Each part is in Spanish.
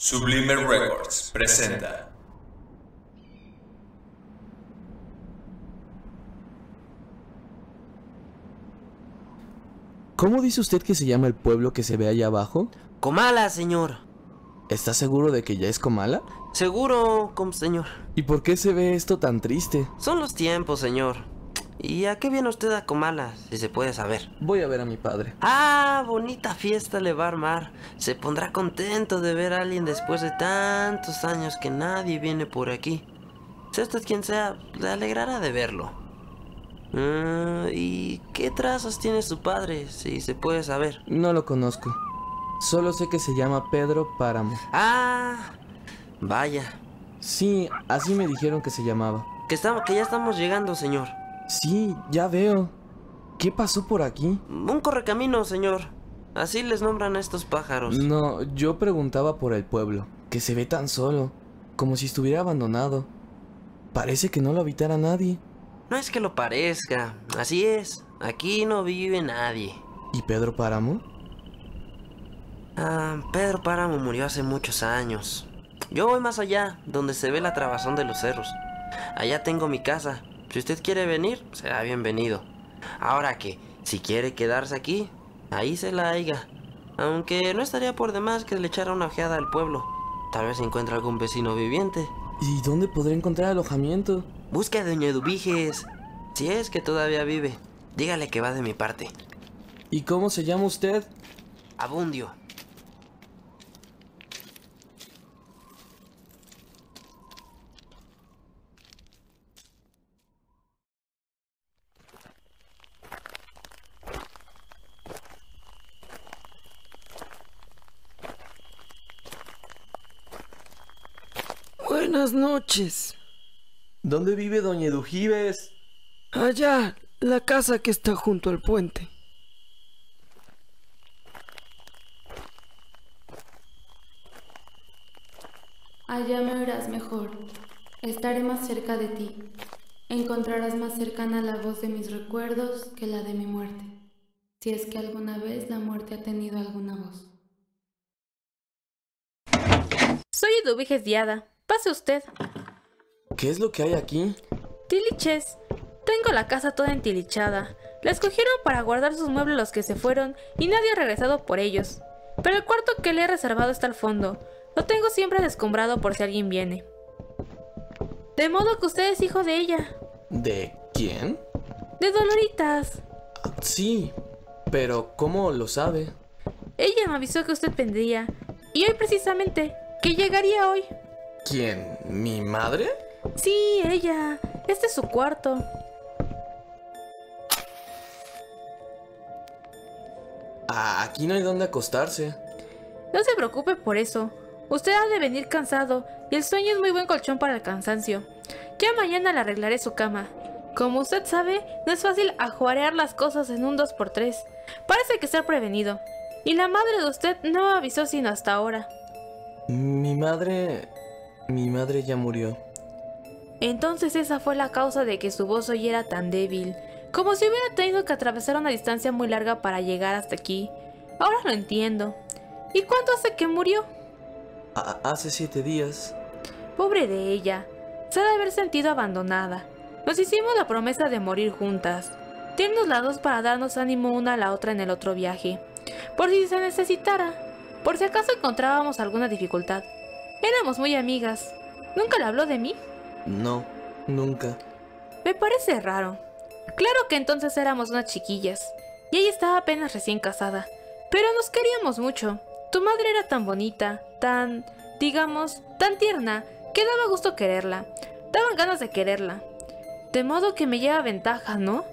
Sublime Records presenta. ¿Cómo dice usted que se llama el pueblo que se ve allá abajo? Comala, señor. ¿Está seguro de que ya es Comala? Seguro, com señor. ¿Y por qué se ve esto tan triste? Son los tiempos, señor. ¿Y a qué viene usted a Comala, si se puede saber? Voy a ver a mi padre. Ah, bonita fiesta le va a armar. Se pondrá contento de ver a alguien después de tantos años que nadie viene por aquí. Sea usted quien sea, le alegrará de verlo. Ah, ¿Y qué trazos tiene su padre, si se puede saber? No lo conozco. Solo sé que se llama Pedro Páramo. Ah, vaya. Sí, así me dijeron que se llamaba. Que, estamos, que ya estamos llegando, señor. Sí, ya veo. ¿Qué pasó por aquí? Un correcamino, señor. Así les nombran a estos pájaros. No, yo preguntaba por el pueblo, que se ve tan solo, como si estuviera abandonado. Parece que no lo habitara nadie. No es que lo parezca, así es. Aquí no vive nadie. ¿Y Pedro Páramo? Ah, Pedro Páramo murió hace muchos años. Yo voy más allá, donde se ve la trabazón de los cerros. Allá tengo mi casa. Si usted quiere venir, será bienvenido. Ahora que, si quiere quedarse aquí, ahí se la haiga. Aunque no estaría por demás que le echara una ojeada al pueblo. Tal vez encuentre algún vecino viviente. ¿Y dónde podré encontrar alojamiento? Busque a Doña Eduviges. Si es que todavía vive, dígale que va de mi parte. ¿Y cómo se llama usted? Abundio. Buenas noches. ¿Dónde vive Doña Edujives? Allá, la casa que está junto al puente. Allá me oirás mejor. Estaré más cerca de ti. Encontrarás más cercana la voz de mis recuerdos que la de mi muerte. Si es que alguna vez la muerte ha tenido alguna voz. Soy Eduviges Diada. Pase usted. ¿Qué es lo que hay aquí? Tiliches. Tengo la casa toda entilichada. La escogieron para guardar sus muebles los que se fueron y nadie ha regresado por ellos. Pero el cuarto que le he reservado está al fondo. Lo tengo siempre descombrado por si alguien viene. De modo que usted es hijo de ella. ¿De quién? De Doloritas. Ah, sí, pero ¿cómo lo sabe? Ella me avisó que usted vendría. Y hoy precisamente, que llegaría hoy. ¿Quién? ¿Mi madre? Sí, ella. Este es su cuarto. Ah, aquí no hay dónde acostarse. No se preocupe por eso. Usted ha de venir cansado y el sueño es muy buen colchón para el cansancio. Ya mañana le arreglaré su cama. Como usted sabe, no es fácil ajuarear las cosas en un 2x3. Parece que está prevenido. Y la madre de usted no me avisó sino hasta ahora. Mi madre... Mi madre ya murió. Entonces esa fue la causa de que su voz hoy era tan débil. Como si hubiera tenido que atravesar una distancia muy larga para llegar hasta aquí. Ahora lo entiendo. ¿Y cuánto hace que murió? A- hace siete días. Pobre de ella. Se ha de haber sentido abandonada. Nos hicimos la promesa de morir juntas. Tiernos las dos para darnos ánimo una a la otra en el otro viaje. Por si se necesitara. Por si acaso encontrábamos alguna dificultad. Éramos muy amigas. ¿Nunca le habló de mí? No, nunca. Me parece raro. Claro que entonces éramos unas chiquillas. Y ella estaba apenas recién casada. Pero nos queríamos mucho. Tu madre era tan bonita, tan, digamos, tan tierna, que daba gusto quererla. Daban ganas de quererla. De modo que me lleva ventaja, ¿no?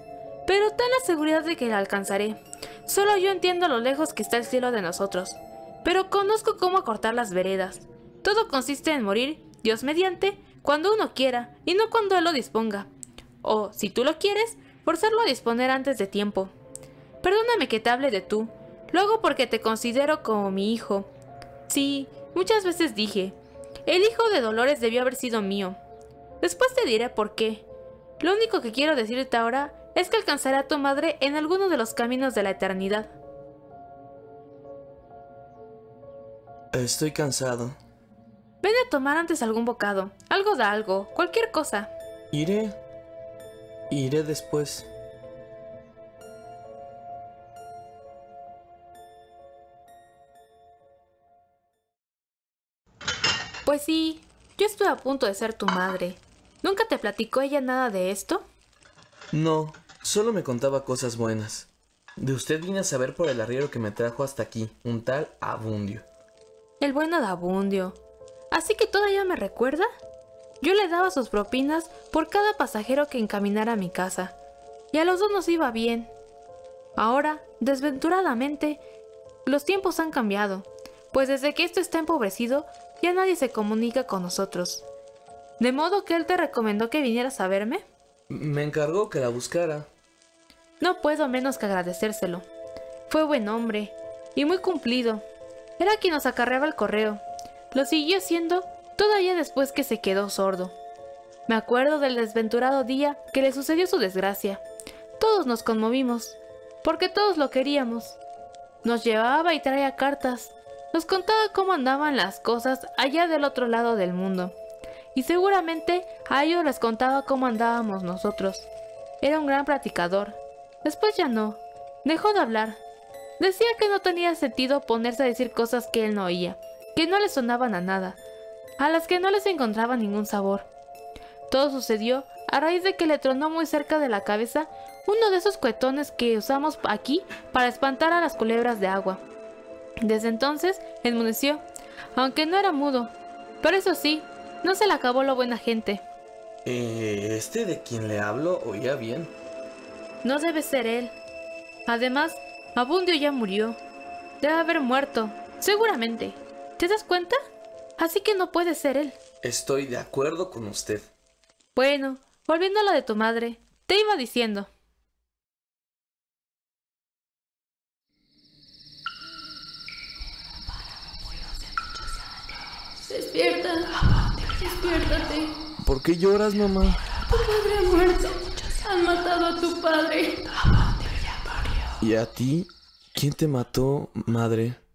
Pero ten la seguridad de que la alcanzaré. Solo yo entiendo lo lejos que está el cielo de nosotros. Pero conozco cómo acortar las veredas. Todo consiste en morir, Dios mediante, cuando uno quiera, y no cuando él lo disponga. O, si tú lo quieres, forzarlo a disponer antes de tiempo. Perdóname que te hable de tú. Lo hago porque te considero como mi hijo. Sí, muchas veces dije, el hijo de Dolores debió haber sido mío. Después te diré por qué. Lo único que quiero decirte ahora es que alcanzaré a tu madre en alguno de los caminos de la eternidad. Estoy cansado. Ven a tomar antes algún bocado. Algo da algo. Cualquier cosa. Iré. Iré después. Pues sí, yo estoy a punto de ser tu madre. ¿Nunca te platicó ella nada de esto? No, solo me contaba cosas buenas. De usted vine a saber por el arriero que me trajo hasta aquí, un tal Abundio. El bueno de Abundio. ¿Así que todavía me recuerda? Yo le daba sus propinas por cada pasajero que encaminara a mi casa, y a los dos nos iba bien. Ahora, desventuradamente, los tiempos han cambiado, pues desde que esto está empobrecido, ya nadie se comunica con nosotros. ¿De modo que él te recomendó que vinieras a verme? Me encargó que la buscara. No puedo menos que agradecérselo. Fue buen hombre y muy cumplido. Era quien nos acarreaba el correo. Lo siguió siendo todavía después que se quedó sordo. Me acuerdo del desventurado día que le sucedió su desgracia. Todos nos conmovimos, porque todos lo queríamos. Nos llevaba y traía cartas. Nos contaba cómo andaban las cosas allá del otro lado del mundo. Y seguramente a ellos les contaba cómo andábamos nosotros. Era un gran platicador. Después ya no. Dejó de hablar. Decía que no tenía sentido ponerse a decir cosas que él no oía, que no le sonaban a nada, a las que no les encontraba ningún sabor. Todo sucedió a raíz de que le tronó muy cerca de la cabeza uno de esos cuetones que usamos aquí para espantar a las culebras de agua. Desde entonces enmudeció, aunque no era mudo. Pero eso sí, no se le acabó lo buena gente. Eh, este de quien le hablo oía bien. No debe ser él. Además, Abundio ya murió. Debe haber muerto, seguramente. ¿Te das cuenta? Así que no puede ser él. Estoy de acuerdo con usted. Bueno, volviendo a lo de tu madre, te iba diciendo. Despierta. Despiértate. ¿Por qué lloras, mamá? Tu padre ha muerto. Han matado a tu padre. ¿Y a ti? ¿Quién te mató, madre?